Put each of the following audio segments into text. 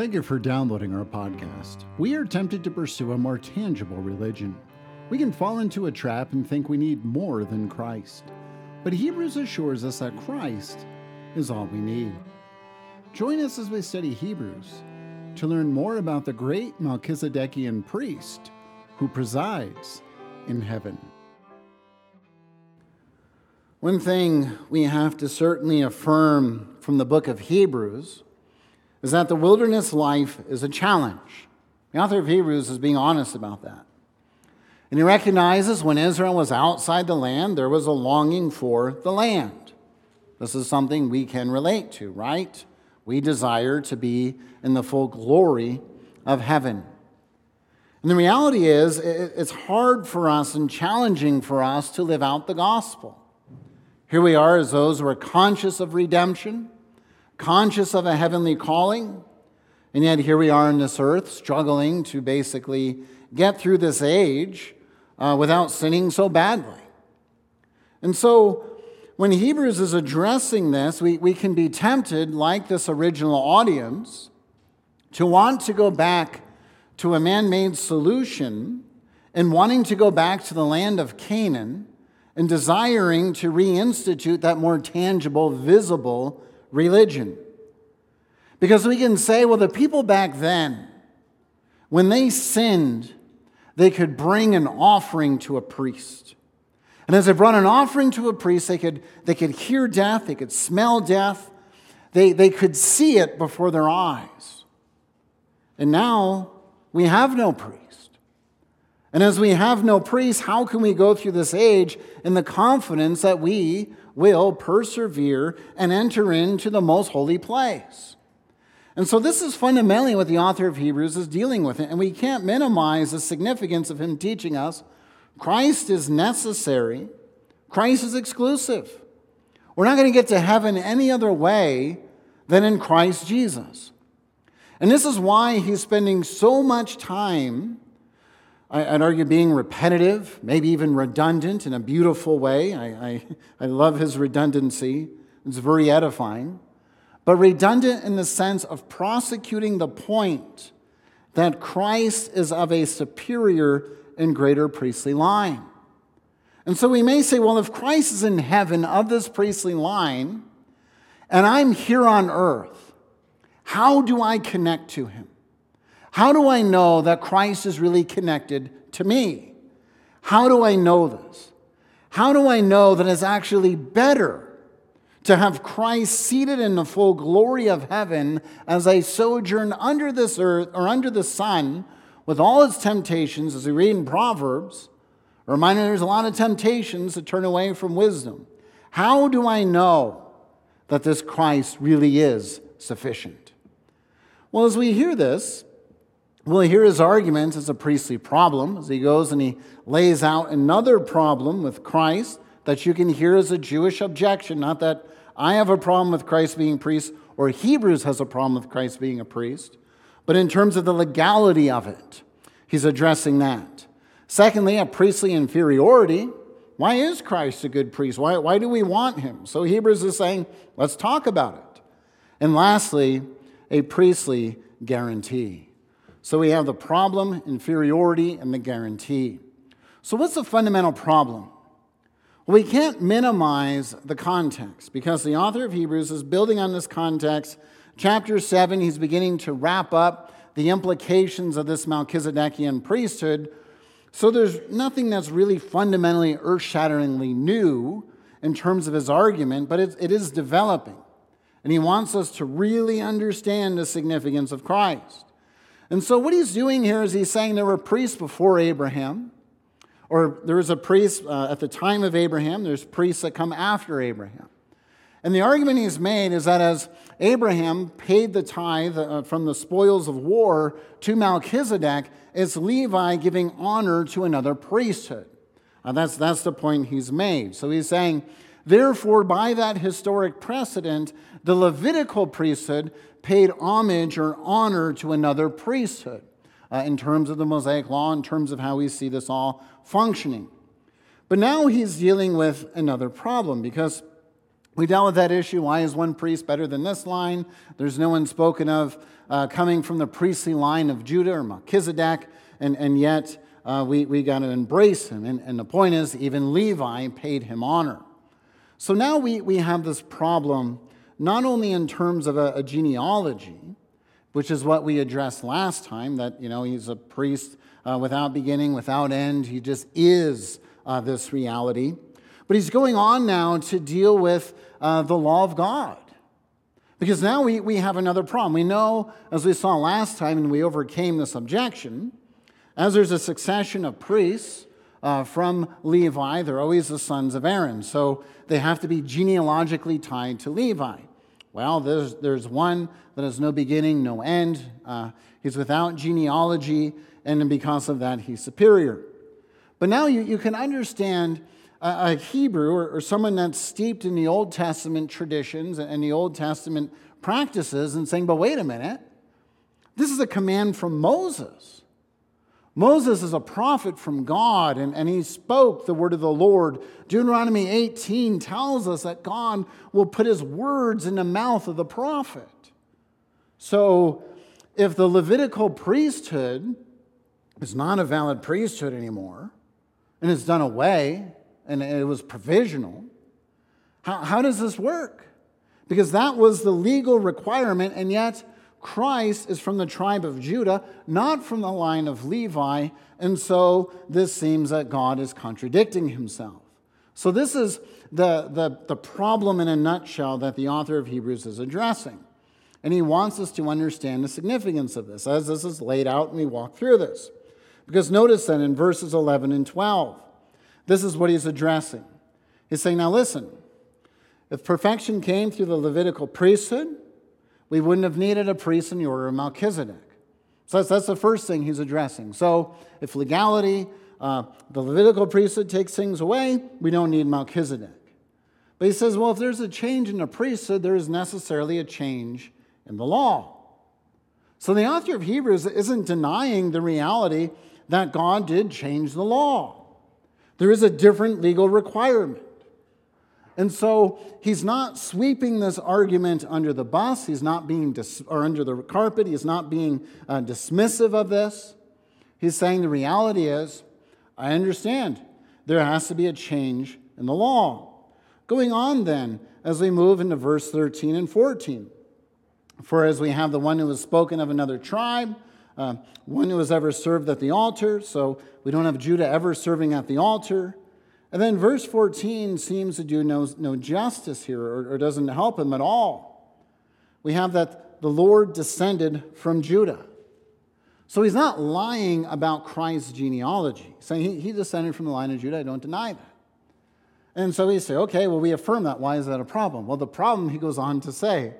Thank you for downloading our podcast. We are tempted to pursue a more tangible religion. We can fall into a trap and think we need more than Christ. But Hebrews assures us that Christ is all we need. Join us as we study Hebrews to learn more about the great Melchizedekian priest who presides in heaven. One thing we have to certainly affirm from the book of Hebrews is that the wilderness life is a challenge. The author of Hebrews is being honest about that. And he recognizes when Israel was outside the land, there was a longing for the land. This is something we can relate to, right? We desire to be in the full glory of heaven. And the reality is, it's hard for us and challenging for us to live out the gospel. Here we are as those who are conscious of redemption, conscious of a heavenly calling, and yet here we are on this earth struggling to basically get through this age uh, without sinning so badly. And so, when Hebrews is addressing this, we, we can be tempted, like this original audience, to want to go back to a man made solution and wanting to go back to the land of Canaan and desiring to reinstitute that more tangible, visible religion. Because we can say, well, the people back then, when they sinned, they could bring an offering to a priest. And as they brought an offering to a priest, they could, they could hear death, they could smell death, they, they could see it before their eyes. And now we have no priest. And as we have no priest, how can we go through this age in the confidence that we will persevere and enter into the most holy place. And so, this is fundamentally what the author of Hebrews is dealing with. And we can't minimize the significance of him teaching us Christ is necessary, Christ is exclusive. We're not going to get to heaven any other way than in Christ Jesus. And this is why he's spending so much time I'd argue being repetitive, maybe even redundant in a beautiful way. I, I, I, love his redundancy, it's very edifying. But redundant in the sense of prosecuting the point that Christ is of a superior and greater priestly line. And so we may say, well, if Christ is in heaven of this priestly line, and I'm here on earth, how do I connect to him? How do I know that Christ is really connected to me? How do I know this? How do I know that it's actually better to have Christ seated in the full glory of heaven as I sojourn under this earth or under the sun with all its temptations, as we read in Proverbs? Reminder there's a lot of temptations to turn away from wisdom. How do I know that this Christ really is sufficient? Well, as we hear this, We'll hear his argument as a priestly problem as he goes and he lays out another problem with Christ that you can hear as a Jewish objection. Not that I have a problem with Christ being priest or Hebrews has a problem with Christ being a priest, but in terms of the legality of it, he's addressing that. Secondly, a priestly inferiority. Why is Christ a good priest? Why, why do we want him? So Hebrews is saying, let's talk about it. And lastly, a priestly guarantee. So we have the problem, inferiority, and the guarantee. So, what's the fundamental problem? we can't minimize the context because the author of Hebrews is building on this context. Chapter 7, he's beginning to wrap up the implications of this Melchizedekian priesthood. So, there's nothing that's really fundamentally earth shatteringly new in terms of his argument, but it, it is developing. And he wants us to really understand the significance of Christ. And so, what he's doing here is he's saying there were priests before Abraham, or there was a priest uh, at the time of Abraham, there's priests that come after Abraham. And the argument he's made is that as Abraham paid the tithe uh, from the spoils of war to Melchizedek, it's Levi giving honor to another priesthood. Uh, that's, that's the point he's made. So he's saying, therefore, by that historic precedent, the Levitical priesthood paid homage or honor to another priesthood uh, in terms of the Mosaic law, in terms of how we see this all functioning. But now he's dealing with another problem because We dealt with that issue. Why is one priest better than this line? There's no one spoken of uh, coming from the priestly line of Judah or Melchizedek, and, and yet uh, we, we got to embrace him. And, and the point is, even Levi paid him honor. So now we, we have this problem, not only in terms of a, a genealogy, which is what we addressed last time that, you know, he's a priest uh, without beginning, without end. He just is uh, this reality. But he's going on now to deal with uh, the law of God. Because now we, we have another problem. We know, as we saw last time, and we overcame this objection, as there's a succession of priests uh, from Levi, they're always the sons of Aaron. So they have to be genealogically tied to Levi. Well, there's, there's one that has no beginning, no end. Uh, he's without genealogy, and because of that, he's superior. But now you, you can understand a, a Hebrew or, or, someone that's steeped in the Old Testament traditions and the Old Testament practices and saying, but wait a minute, this is a command from Moses. Moses is a prophet from God, and, and he spoke the word of the Lord. Deuteronomy 18 tells us that God will put his words in the mouth of the prophet. So, if the Levitical priesthood is not a valid priesthood anymore, and it's done away, and it was provisional, how, how does this work? Because that was the legal requirement, and yet Christ is from the tribe of Judah, not from the line of Levi, and so this seems that God is contradicting himself. So, this is the, the, the problem in a nutshell that the author of Hebrews is addressing. And he wants us to understand the significance of this as this is laid out and we walk through this. Because notice then in verses 11 and 12, this is what he's addressing. He's saying, Now listen, if perfection came through the Levitical priesthood, we wouldn't have needed a priest in the order of Melchizedek. So that's, that's the first thing he's addressing. So if legality, uh, the Levitical priesthood takes things away, we don't need Melchizedek. But he says, well, if there's a change in the priesthood, there is necessarily a change in the law. So the author of Hebrews isn't denying the reality that God did change the law. There is a different legal requirement. And so he's not sweeping this argument under the bus. He's not being, dis- or under the carpet. He's not being uh, dismissive of this. He's saying the reality is, I understand there has to be a change in the law. Going on then, as we move into verse 13 and 14. For as we have the one who has spoken of another tribe, uh, one who has ever served at the altar, so we don't have Judah ever serving at the altar. And then verse 14 seems to do no, no justice here or, or doesn't help him at all. We have that the Lord descended from Judah. So he's not lying about Christ's genealogy, saying he, he descended from the line of Judah. I don't deny that. And so we say, okay, well, we affirm that. Why is that a problem? Well, the problem, he goes on to say,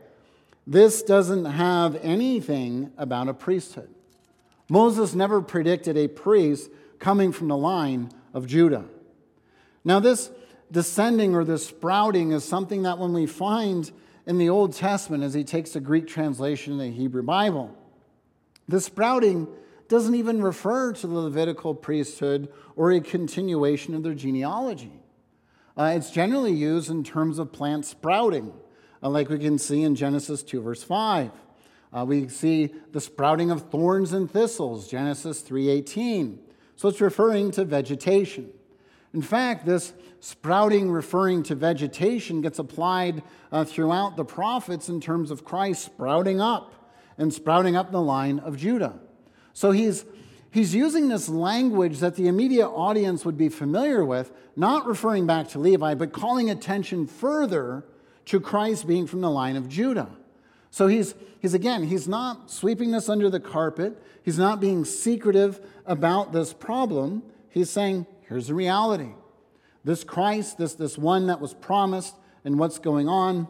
this doesn't have anything about a priesthood. Moses never predicted a priest coming from the line of Judah. Now, this descending or this sprouting is something that when we find in the Old Testament, as he takes the Greek translation of the Hebrew Bible, the sprouting doesn't even refer to the Levitical priesthood or a continuation of their genealogy. Uh, it's generally used in terms of plant sprouting, uh, like we can see in Genesis 2, verse 5. Uh, we see the sprouting of thorns and thistles, Genesis 3:18. So it's referring to vegetation. In fact, this sprouting referring to vegetation gets applied uh, throughout the prophets in terms of Christ sprouting up and sprouting up the line of Judah. So he's, he's using this language that the immediate audience would be familiar with, not referring back to Levi, but calling attention further to Christ being from the line of Judah. So he's, he's again, he's not sweeping this under the carpet. He's not being secretive about this problem. He's saying, Here's the reality. This Christ, this, this one that was promised and what's going on,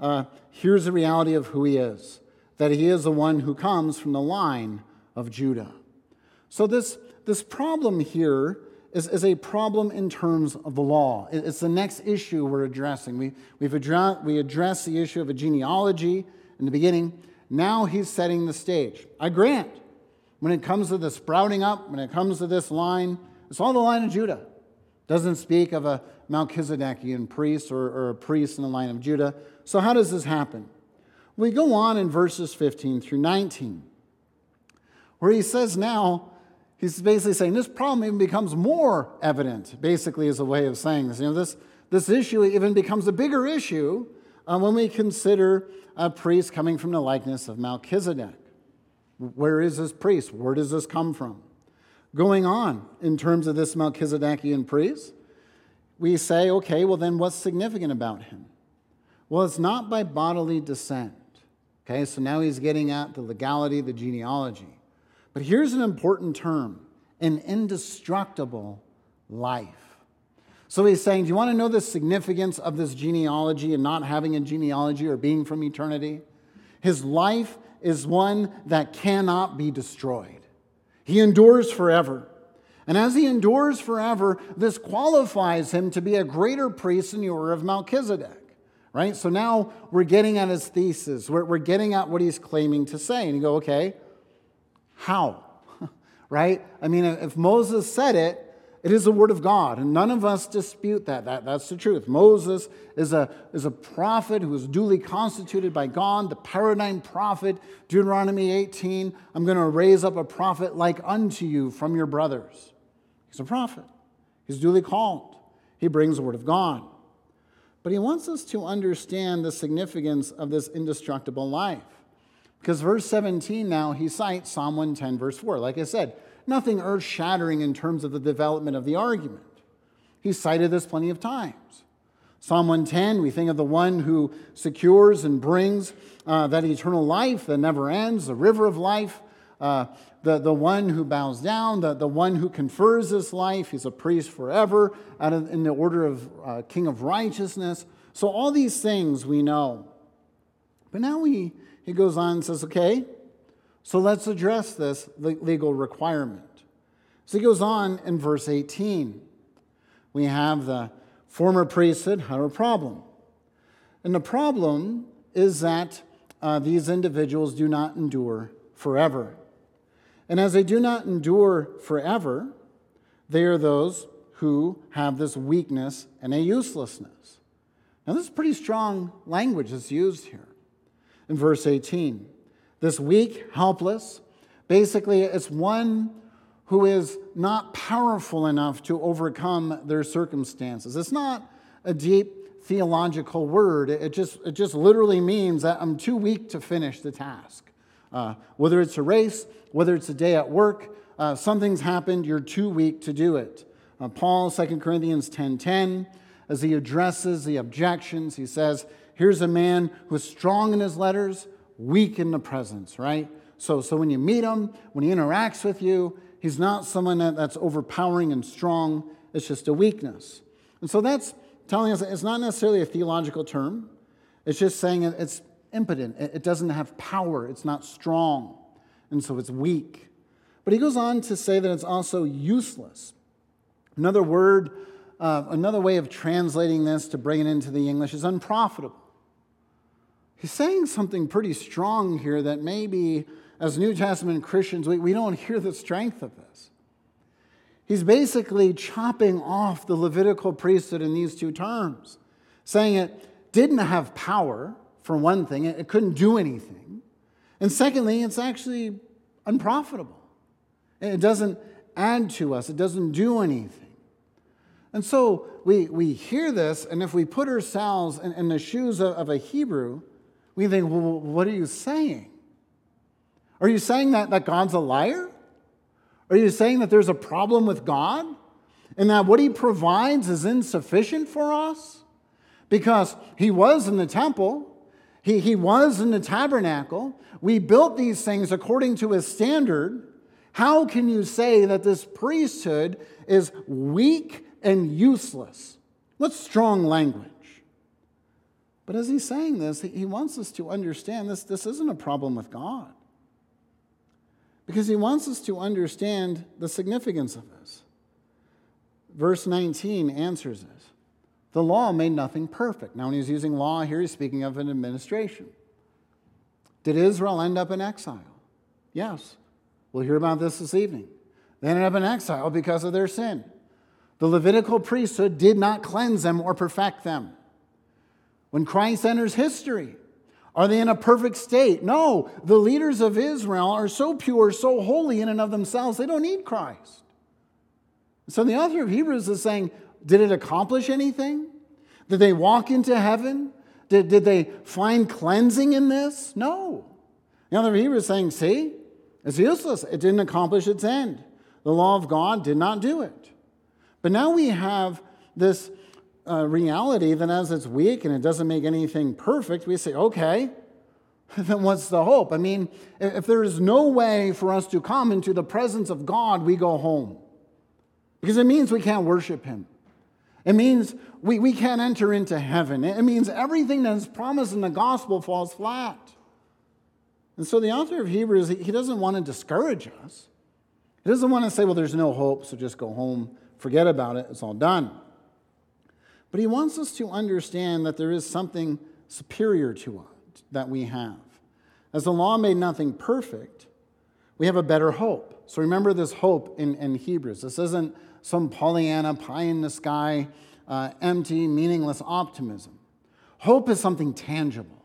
uh, here's the reality of who he is that he is the one who comes from the line of Judah. So, this, this problem here is, is a problem in terms of the law. It's the next issue we're addressing. We, we've we addressed the issue of a genealogy in the beginning. Now he's setting the stage. I grant, when it comes to the sprouting up, when it comes to this line, it's all the line of Judah. Doesn't speak of a Melchizedekian priest or, or a priest in the line of Judah. So, how does this happen? We go on in verses 15 through 19, where he says now, he's basically saying this problem even becomes more evident, basically, as a way of saying this. You know, this, this issue even becomes a bigger issue uh, when we consider a priest coming from the likeness of Melchizedek. Where is this priest? Where does this come from? Going on in terms of this Melchizedekian priest, we say, okay, well, then what's significant about him? Well, it's not by bodily descent. Okay, so now he's getting at the legality, the genealogy. But here's an important term an indestructible life. So he's saying, Do you want to know the significance of this genealogy and not having a genealogy or being from eternity? His life is one that cannot be destroyed. He endures forever. And as he endures forever, this qualifies him to be a greater priest in the order of Melchizedek. Right? So now we're getting at his thesis. We're, we're getting at what he's claiming to say. And you go, okay, how? right? I mean, if Moses said it, it is the word of God, and none of us dispute that. that. That's the truth. Moses is a, is a prophet who is duly constituted by God, the paradigm prophet, Deuteronomy 18. I'm going to raise up a prophet like unto you from your brothers. He's a prophet, he's duly called. He brings the word of God. But he wants us to understand the significance of this indestructible life. Because verse 17 now, he cites Psalm 110, verse 4. Like I said, nothing earth shattering in terms of the development of the argument. He cited this plenty of times. Psalm 110, we think of the one who secures and brings uh, that eternal life that never ends, the river of life, uh, the, the one who bows down, the, the one who confers this life. He's a priest forever of, in the order of uh, king of righteousness. So, all these things we know. But now he, he goes on and says, okay, so let's address this legal requirement. So he goes on in verse 18. We have the former priesthood had a problem. And the problem is that uh, these individuals do not endure forever. And as they do not endure forever, they are those who have this weakness and a uselessness. Now, this is pretty strong language that's used here in verse 18 this weak, helpless. Basically, it's one who is not powerful enough to overcome their circumstances. It's not a deep theological word, it just, it just literally means that I'm too weak to finish the task. Uh, whether it's a race, whether it's a day at work, uh, something's happened, you're too weak to do it. Uh, Paul, 2 Corinthians 10:10, 10, as he addresses the objections, he says, Here's a man who's strong in his letters, weak in the presence, right? So, so when you meet him, when he interacts with you, he's not someone that, that's overpowering and strong. It's just a weakness. And so that's telling us that it's not necessarily a theological term. It's just saying it's impotent. It doesn't have power. It's not strong. And so it's weak. But he goes on to say that it's also useless. Another word, uh, another way of translating this to bring it into the English is unprofitable. He's saying something pretty strong here that maybe as New Testament Christians, we, we don't hear the strength of this. He's basically chopping off the Levitical priesthood in these two terms, saying it didn't have power, for one thing, it couldn't do anything. And secondly, it's actually unprofitable. It doesn't add to us, it doesn't do anything. And so we, we hear this, and if we put ourselves in, in the shoes of, of a Hebrew, we think, well, what are you saying? Are you saying that, that God's a liar? Are you saying that there's a problem with God? And that what he provides is insufficient for us? Because he was in the temple, he, he was in the tabernacle. We built these things according to his standard. How can you say that this priesthood is weak and useless? What strong language. But as he's saying this, he wants us to understand this, this isn't a problem with God. Because he wants us to understand the significance of this. Verse 19 answers this. The law made nothing perfect. Now, when he's using law here, he's speaking of an administration. Did Israel end up in exile? Yes. We'll hear about this this evening. They ended up in exile because of their sin. The Levitical priesthood did not cleanse them or perfect them. When Christ enters history, are they in a perfect state? No. The leaders of Israel are so pure, so holy in and of themselves, they don't need Christ. So the author of Hebrews is saying, did it accomplish anything? Did they walk into heaven? Did, did they find cleansing in this? No. The author of Hebrews is saying, see, it's useless. It didn't accomplish its end. The law of God did not do it. But now we have this uh, reality that as it's weak and it doesn't make anything perfect, we say, okay, then what's the hope? I mean, if there is no way for us to come into the presence of God, we go home. Because it means we can't worship Him. It means we, we can't enter into heaven. It means everything that is promised in the gospel falls flat. And so the author of Hebrews, he doesn't want to discourage us. He doesn't want to say, well, there's no hope, so just go home, forget about it, it's all done. But he wants us to understand that there is something superior to us that we have. As the law made nothing perfect, we have a better hope. So remember this hope in, in Hebrews. This isn't some Pollyanna, pie in the sky, uh, empty, meaningless optimism. Hope is something tangible.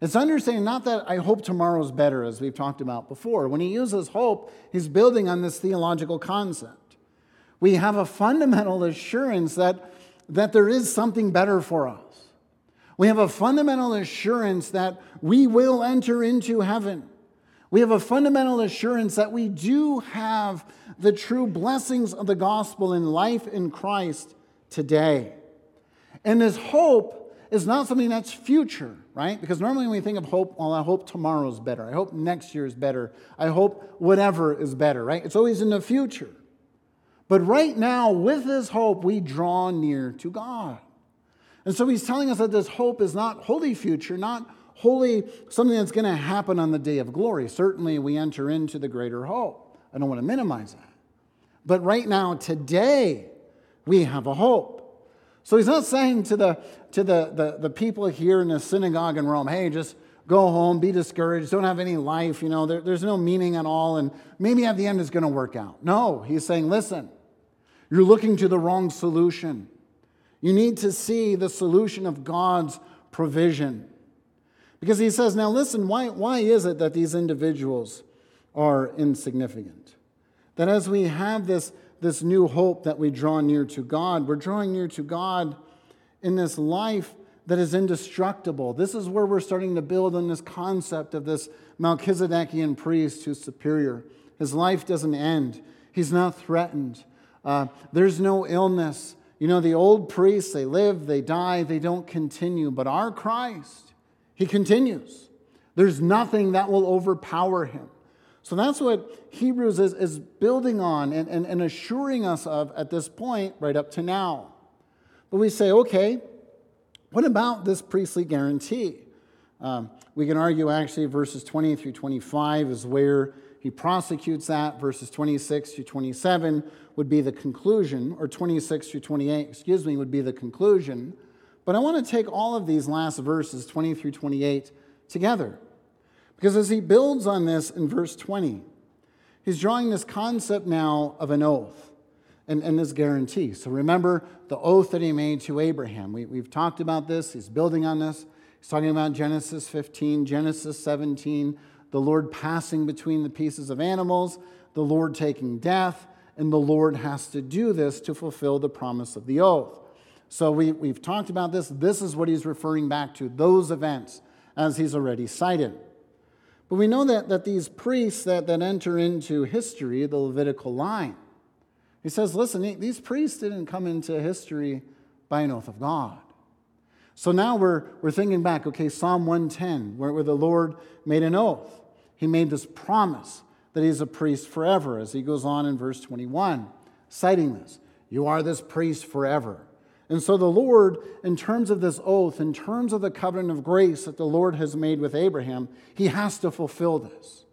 It's understanding not that I hope tomorrow's better, as we've talked about before. When he uses hope, he's building on this theological concept. We have a fundamental assurance that that there is something better for us. We have a fundamental assurance that we will enter into heaven. We have a fundamental assurance that we do have the true blessings of the gospel in life in Christ today. And this hope is not something that's future, right? Because normally when we think of hope, well, I hope tomorrow's better. I hope next year is better. I hope whatever is better, right? It's always in the future. But right now, with this hope, we draw near to God. And so he's telling us that this hope is not wholly future, not wholly something that's going to happen on the day of glory. Certainly, we enter into the greater hope. I don't want to minimize that. But right now, today, we have a hope. So he's not saying to the, to the, the, the people here in the synagogue in Rome, hey, just go home, be discouraged, don't have any life, you know, there, there's no meaning at all, and maybe at the end it's going to work out. No, he's saying, listen, you're looking to the wrong solution. You need to see the solution of God's provision. Because he says, now listen, why, why is it that these individuals are insignificant? That as we have this, this new hope that we draw near to God, we're drawing near to God in this life that is indestructible. This is where we're starting to build on this concept of this Melchizedekian priest who's superior. His life doesn't end, he's not threatened. Uh, there's no illness. You know, the old priests, they live, they die, they don't continue. But our Christ, he continues. There's nothing that will overpower him. So that's what Hebrews is, is building on and, and, and assuring us of at this point, right up to now. But we say, okay, what about this priestly guarantee? Um, we can argue actually verses 20 through 25 is where he prosecutes that. Verses 26 to 27 would be the conclusion, or 26 through 28, excuse me, would be the conclusion. But I want to take all of these last verses, 20 through 28, together. Because as he builds on this in verse 20, he's drawing this concept now of an oath and, and this guarantee. So remember the oath that he made to Abraham. We, we've talked about this, he's building on this. He's talking about Genesis 15, Genesis 17, the Lord passing between the pieces of animals, the Lord taking death, and the Lord has to do this to fulfill the promise of the oath. So we, we've talked about this. This is what he's referring back to, those events, as he's already cited. But we know that, that these priests that, that enter into history, the Levitical line, he says, listen, these priests didn't come into history by an oath of God. So now we're, we're thinking back, okay, Psalm 110, where, where the Lord made an oath. He made this promise that he's a priest forever, as he goes on in verse 21, citing this. You are this priest forever. And so the Lord, in terms of this oath, in terms of the covenant of grace that the Lord has made with Abraham, he has to fulfill this.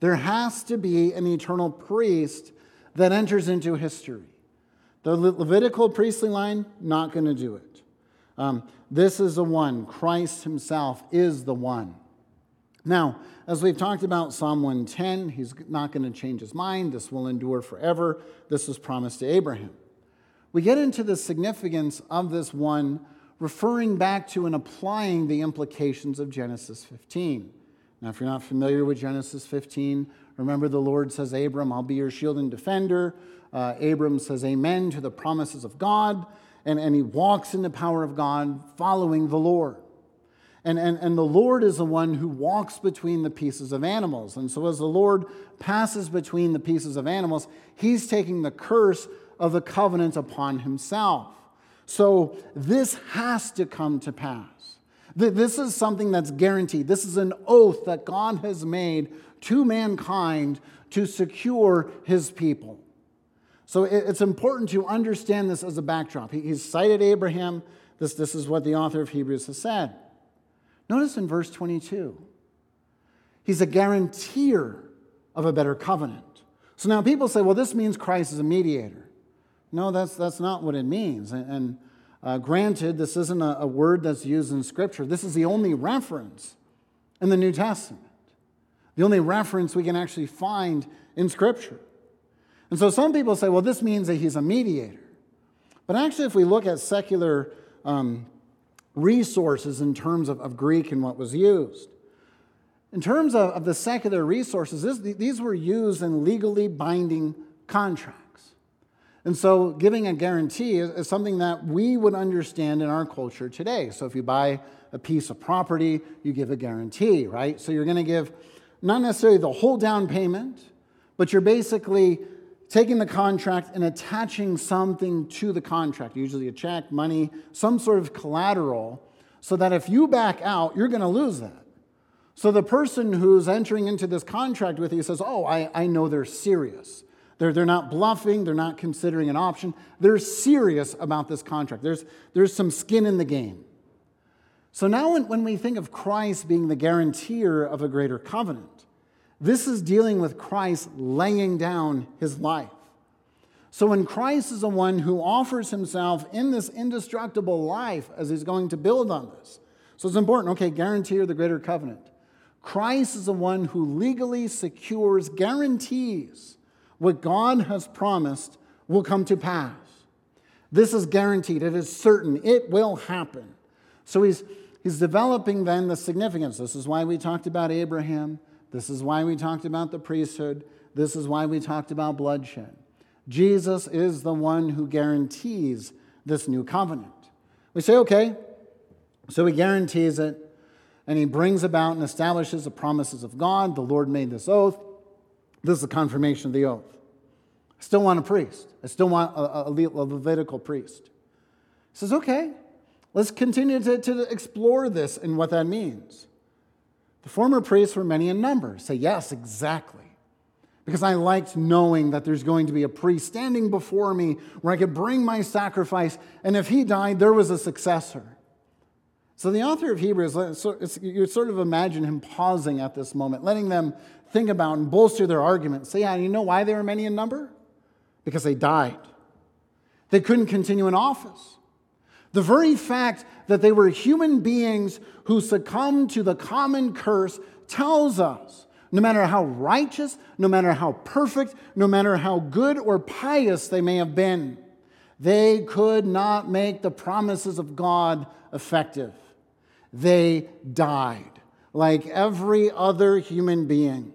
There has to be an eternal priest that enters into history. The Levitical priestly line, not going to do it. Um, this is the one. Christ himself is the one. Now, as we've talked about Psalm 110, he's not going to change his mind. This will endure forever. This was promised to Abraham. we get into the significance of this one referring back to and applying the implications of Genesis 15. Now, if you're not familiar with Genesis 15, remember the Lord says, Abram, I'll be your shield and defender. Uh, Abram says, Amen to the promises of God. And, and he walks in the power of God, following the Lord. And, and, and the Lord is the one who walks between the pieces of animals. And so, as the Lord passes between the pieces of animals, he's taking the curse of the covenant upon himself. So, this has to come to pass. This is something that's guaranteed. This is an oath that God has made to mankind to secure his people. So it's important to understand this as a backdrop. He's cited Abraham. This, this is what the author of Hebrews has said. Notice in verse 22, he's a guarantor of a better covenant. So now people say, well, this means Christ is a mediator. No, that's, that's not what it means. And, and uh, granted, this isn't a, a word that's used in Scripture. This is the only reference in the New Testament, the only reference we can actually find in Scripture. And so some people say, well, this means that he's a mediator. But actually, if we look at secular um, resources in terms of, of Greek and what was used. In terms of, of the secular resources, this, these were used in legally binding contracts. And so, giving a guarantee is, is, something that we would understand in our culture today. So, if you buy a piece of property, you give a guarantee, right? So, you're going to give not necessarily the whole down payment, but you're basically taking the contract and attaching something to the contract, usually a check, money, some sort of collateral, so that if you back out, you're going to lose that. So the person who's entering into this contract with you says, Oh, I, I know they're serious. They're, they're not bluffing, they're not considering an option. They're serious about this contract. There's, there's some skin in the game. So now, when, when we think of Christ being the guarantor of a greater covenant, this is dealing with Christ laying down his life. So when Christ is the one who offers himself in this indestructible life as he's going to build on this. So it's important, okay, guarantee or the greater covenant. Christ is the one who legally secures, guarantees what God has promised will come to pass. This is guaranteed, it is certain, it will happen. So he's, he's developing then the significance. This is why we talked about Abraham. This is why we talked about the priesthood. This is why we talked about bloodshed. Jesus is the one who guarantees this new covenant. We say, okay, so he guarantees it, and he brings about and establishes the promises of God. The Lord made this oath. This is the confirmation of the oath. I still want a priest. I still want a, a Levitical priest. He says, okay, let's continue to, to explore this and what that means. The former priests were many in number. Say, yes, exactly. Because I liked knowing that there's going to be a priest standing before me where I could bring my sacrifice, and if he died, there was a successor. So the author of Hebrews, you sort of imagine him pausing at this moment, letting them think about and bolster their argument. Say, yeah, you know why they were many in number? Because they died. They couldn't continue in office. The very fact that they were human beings who succumbed to the common curse tells us no matter how righteous, no matter how perfect, no matter how good or pious they may have been, they could not make the promises of God effective. They died like every other human being.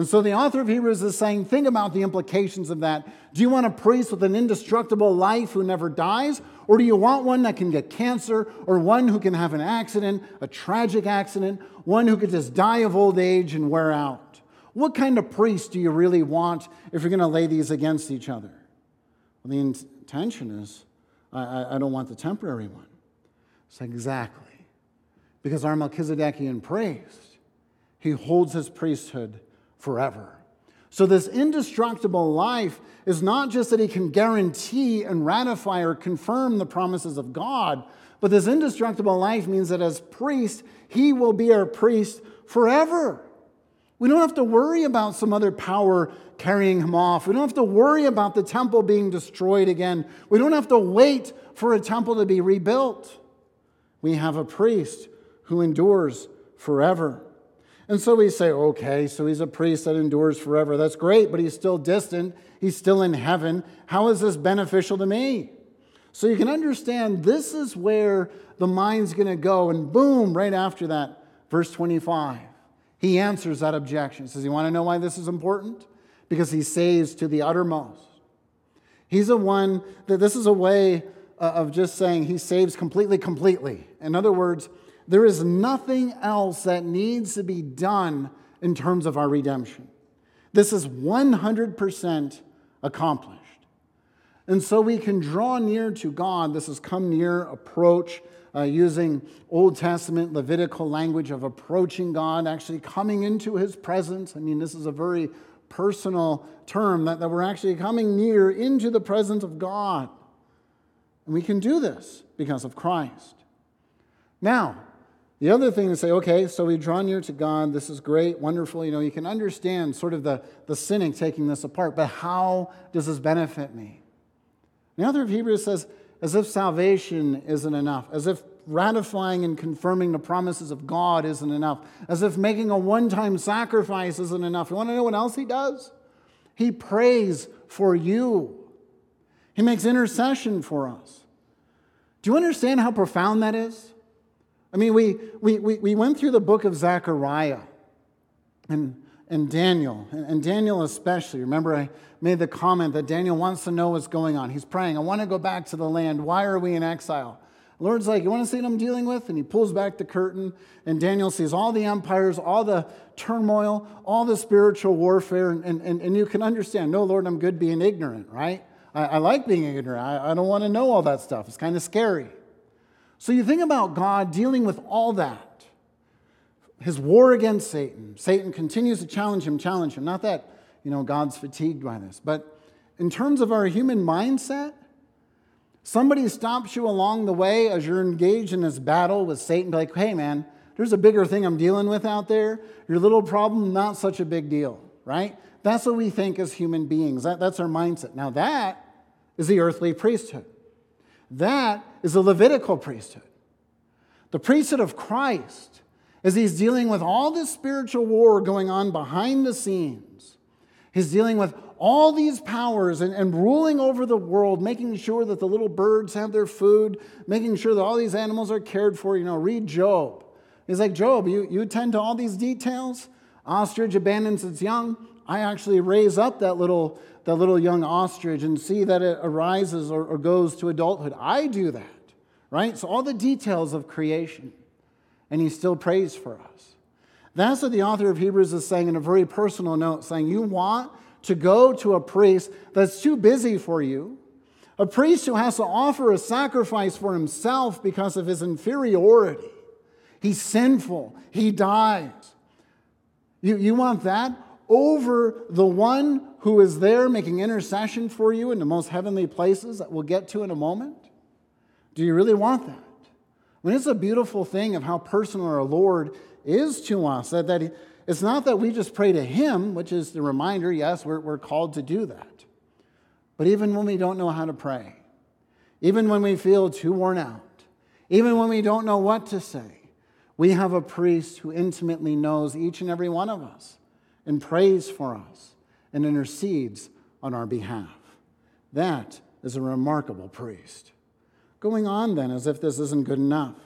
And so the author of Hebrews is saying, think about the implications of that. Do you want a priest with an indestructible life who never dies? Or do you want one that can get cancer, or one who can have an accident, a tragic accident, one who could just die of old age and wear out? What kind of priest do you really want if you're going to lay these against each other? Well, the intention is I, I don't want the temporary one. It's exactly. Because our Melchizedekian priest, he holds his priesthood forever. So, this indestructible life is not just that he can guarantee and ratify or confirm the promises of God, but this indestructible life means that as priest, he will be our priest forever. We don't have to worry about some other power carrying him off. We don't have to worry about the temple being destroyed again. We don't have to wait for a temple to be rebuilt. We have a priest who endures forever. And so we say, okay, so he's a priest that endures forever. That's great, but he's still distant. He's still in heaven. How is this beneficial to me? So you can understand this is where the mind's going to go. And boom, right after that, verse 25, he answers that objection. He says, You want to know why this is important? Because he saves to the uttermost. He's a one that this is a way uh, of just saying he saves completely, completely. In other words, there is nothing else that needs to be done in terms of our redemption. This is 100% accomplished. And so we can draw near to God. This is come near approach, uh, using Old Testament Levitical language of approaching God, actually coming into his presence. I mean, this is a very personal term that, that we're actually coming near into the presence of God. And we can do this because of Christ. Now, the other thing to say, okay, so we draw near to God. This is great, wonderful. You know, you can understand sort of the, the cynic taking this apart, but how does this benefit me? The author of Hebrews says, as if salvation isn't enough, as if ratifying and confirming the promises of God isn't enough, as if making a one time sacrifice isn't enough. You want to know what else he does? He prays for you, he makes intercession for us. Do you understand how profound that is? I mean, we, we, we, we went through the book of Zechariah and, and Daniel, and Daniel especially. Remember, I made the comment that Daniel wants to know what's going on. He's praying, I want to go back to the land. Why are we in exile? Lord's like, You want to see what I'm dealing with? And he pulls back the curtain, and Daniel sees all the empires, all the turmoil, all the spiritual warfare, and, and, and you can understand, no, Lord, I'm good being ignorant, right? I, I like being ignorant. I, I don't want to know all that stuff. It's kind of scary. So you think about God dealing with all that. His war against Satan. Satan continues to challenge him, challenge him. Not that, you know, God's fatigued by this, but in terms of our human mindset, somebody stops you along the way as you're engaged in this battle with Satan, like, hey man, there's a bigger thing I'm dealing with out there. Your little problem, not such a big deal, right? That's what we think as human beings. That, that's our mindset. Now, that is the earthly priesthood. That is the Levitical priesthood. The priesthood of Christ, as he's dealing with all this spiritual war going on behind the scenes, he's dealing with all these powers and, and ruling over the world, making sure that the little birds have their food, making sure that all these animals are cared for. You know, read Job. He's like, Job, you, you attend to all these details? Ostrich abandons its young. I actually raise up that little that little young ostrich and see that it arises or, or goes to adulthood. I do that, right? So, all the details of creation. And he still prays for us. That's what the author of Hebrews is saying in a very personal note, saying, You want to go to a priest that's too busy for you, a priest who has to offer a sacrifice for himself because of his inferiority. He's sinful, he dies. You, you want that? Over the one who is there making intercession for you in the most heavenly places that we'll get to in a moment? Do you really want that? I mean, it's a beautiful thing of how personal our Lord is to us. That, that it's not that we just pray to Him, which is the reminder, yes, we're, we're called to do that. But even when we don't know how to pray, even when we feel too worn out, even when we don't know what to say, we have a priest who intimately knows each and every one of us and prays for us and intercedes on our behalf. That is a remarkable priest. Going on then, as if this isn't good enough.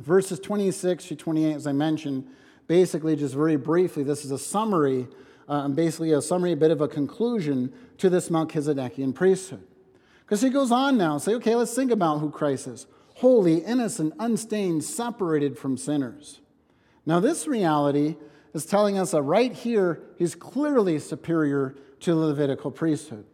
Verses 26 to 28, as I mentioned, basically, just very briefly, this is a summary, uh, basically a summary, a bit of a conclusion to this Melchizedekian priesthood. Because he goes on now, say, okay, let's think about who Christ is holy, innocent, unstained, separated from sinners. Now, this reality is telling us that right here, he's clearly superior to the Levitical priesthood.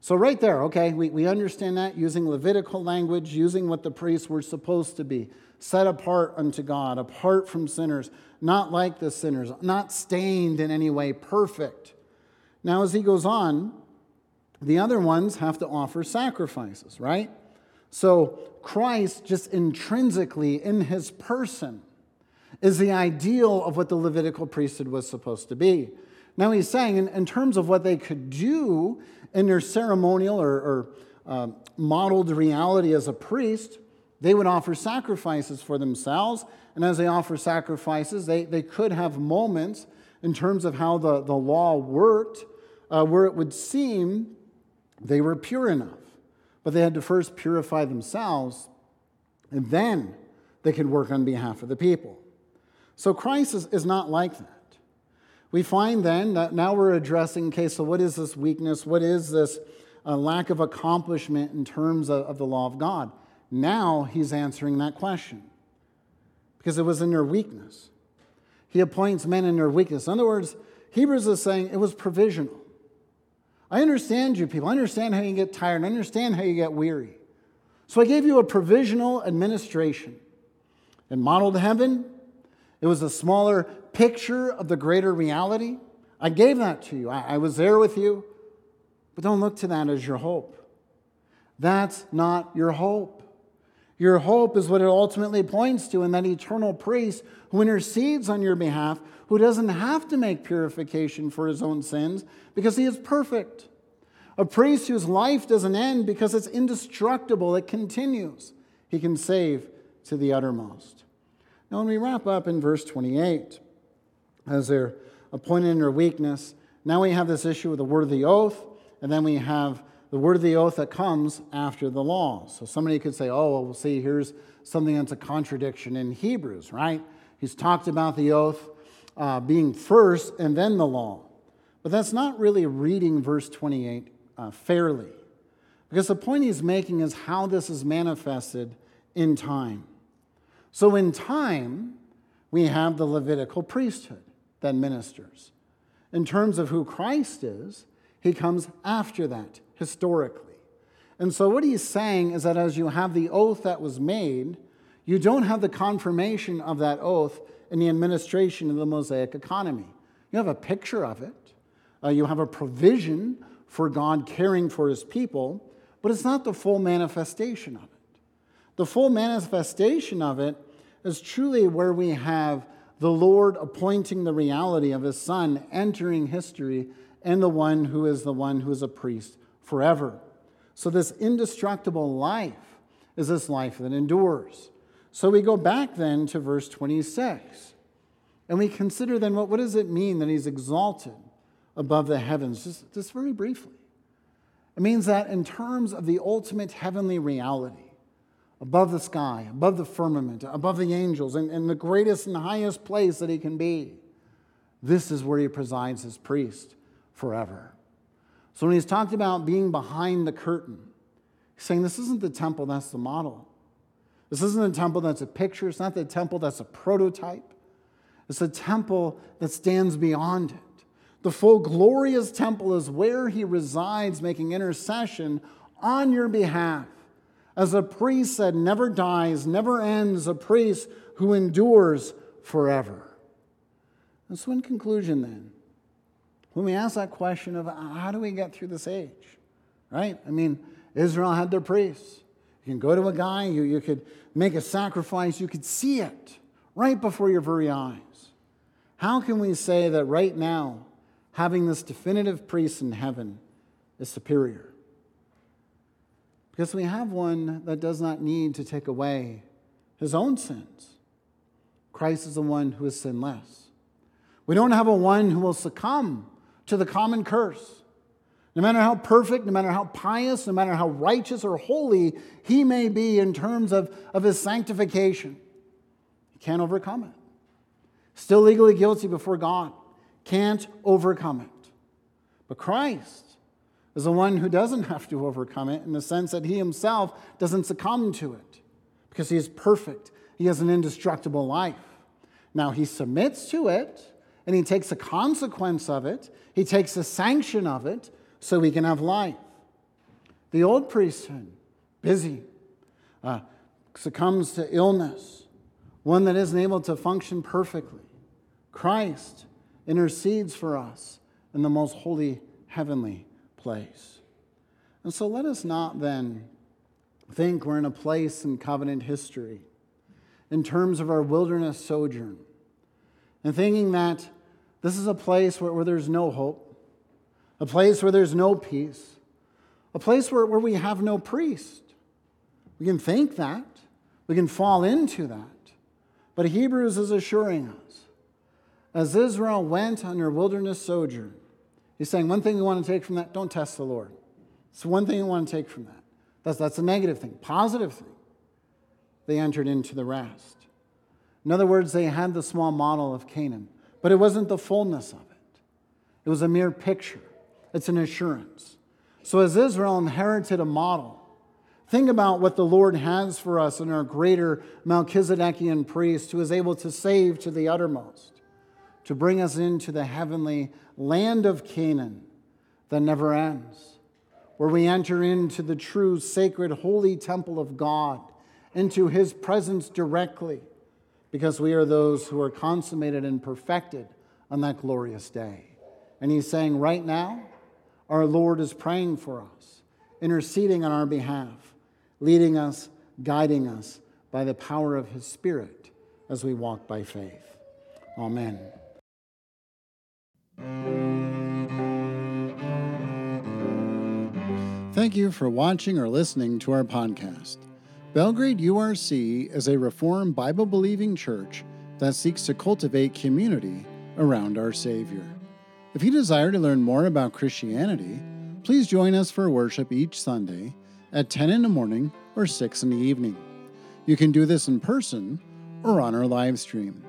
So, right there, okay, we, we understand that using Levitical language, using what the priests were supposed to be set apart unto God, apart from sinners, not like the sinners, not stained in any way, perfect. Now, as he goes on, the other ones have to offer sacrifices, right? So, Christ, just intrinsically in his person, is the ideal of what the Levitical priesthood was supposed to be. Now he's saying, in, in terms of what they could do in their ceremonial or, or uh, modeled reality as a priest, they would offer sacrifices for themselves. And as they offer sacrifices, they, they could have moments in terms of how the, the law worked uh, where it would seem they were pure enough. but they had to first purify themselves, and then they could work on behalf of the people. So Christ is, is not like that. We find then that now we're addressing okay, so what is this weakness? What is this uh, lack of accomplishment in terms of, of the law of God? Now he's answering that question because it was in their weakness. He appoints men in their weakness. In other words, Hebrews is saying it was provisional. I understand you people. I understand how you get tired. I understand how you get weary. So I gave you a provisional administration. In modeled heaven, it was a smaller picture of the greater reality. I gave that to you. I, I was there with you. But don't look to that as your hope. That's not your hope. Your hope is what it ultimately points to in that eternal priest who intercedes on your behalf, who doesn't have to make purification for his own sins because he is perfect. A priest whose life doesn't end because it's indestructible, it continues. He can save to the uttermost. Now, when we wrap up in verse 28, as they're appointed in their weakness, now we have this issue with the word of the oath, and then we have the word of the oath that comes after the law. So somebody could say, oh, well, we'll see, here's something that's a contradiction in Hebrews, right? He's talked about the oath uh, being first and then the law. But that's not really reading verse 28 uh, fairly. Because the point he's making is how this is manifested in time. So, in time, we have the Levitical priesthood that ministers. In terms of who Christ is, he comes after that historically. And so, what he's saying is that as you have the oath that was made, you don't have the confirmation of that oath in the administration of the Mosaic economy. You have a picture of it, uh, you have a provision for God caring for his people, but it's not the full manifestation of it. The full manifestation of it is truly where we have the Lord appointing the reality of his Son entering history and the one who is the one who is a priest forever. So, this indestructible life is this life that endures. So, we go back then to verse 26, and we consider then what, what does it mean that he's exalted above the heavens? Just, just very briefly. It means that in terms of the ultimate heavenly reality, above the sky, above the firmament, above the angels, and, and the greatest and highest place that he can be, this is where he presides as priest forever. So when he's talked about being behind the curtain, he's saying this isn't the temple, that's the model. This isn't a temple that's a picture, it's not the temple that's a prototype. It's a temple that stands beyond it. The full glorious temple is where he resides, making intercession on your behalf. As a priest that never dies, never ends, a priest who endures forever. And so, in conclusion, then, when we ask that question of how do we get through this age, right? I mean, Israel had their priests. You can go to a guy, you, you could make a sacrifice, you could see it right before your very eyes. How can we say that right now, having this definitive priest in heaven is superior? Because we have one that does not need to take away his own sins. Christ is the one who is sinless. We don't have a one who will succumb to the common curse. No matter how perfect, no matter how pious, no matter how righteous or holy he may be in terms of, of his sanctification, he can't overcome it. Still legally guilty before God, can't overcome it. But Christ is the one who doesn't have to overcome it in the sense that he himself doesn't succumb to it because he is perfect. He has an indestructible life. Now, he submits to it and he takes the consequence of it, he takes the sanction of it so he can have life. The old priesthood, busy, uh, succumbs to illness, one that isn't able to function perfectly. Christ intercedes for us in the most holy heavenly place. And so let us not then think we're in a place in covenant history in terms of our wilderness sojourn and thinking that this is a place where, where there's no hope, a place where there's no peace, a place where, where we have no priest. We can think that, we can fall into that. But Hebrews is assuring us as Israel went on their wilderness sojourn, he's saying one thing you want to take from that don't test the Lord. It's one thing you want to take from that. That's, that's a negative thing. Positive thing, they entered into the rest. In other words, they had the small model of Canaan, but it wasn't the fullness of it. It was a mere picture, it's an assurance. So, as Israel inherited a model, think about what the Lord has for us in our greater Melchizedekian priest who is able to save to the uttermost, to bring us into the heavenly land of Canaan that never ends, where we enter into the true, sacred, holy temple of God, into his presence directly because we are those who are consummated and perfected on that glorious day. And he's saying, right now, our Lord is praying for us, interceding on our behalf, leading us, guiding us by the power of his Spirit as we walk by faith. Amen. Thank you for watching or listening to our podcast. Belgrade URC is a Reformed Bible believing church that seeks to cultivate community around our Savior. If you desire to learn more about Christianity, please join us for worship each Sunday at 10 in the morning or 6 in the evening. You can do this in person or on our live stream.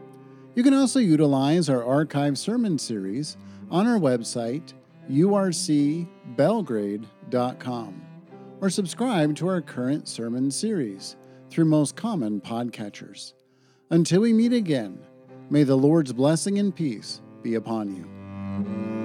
You can also utilize our archive sermon series on our website, urcbelgrade.com or subscribe to our current sermon series through most common podcatchers. Until we meet again, may the Lord's blessing and peace be upon you.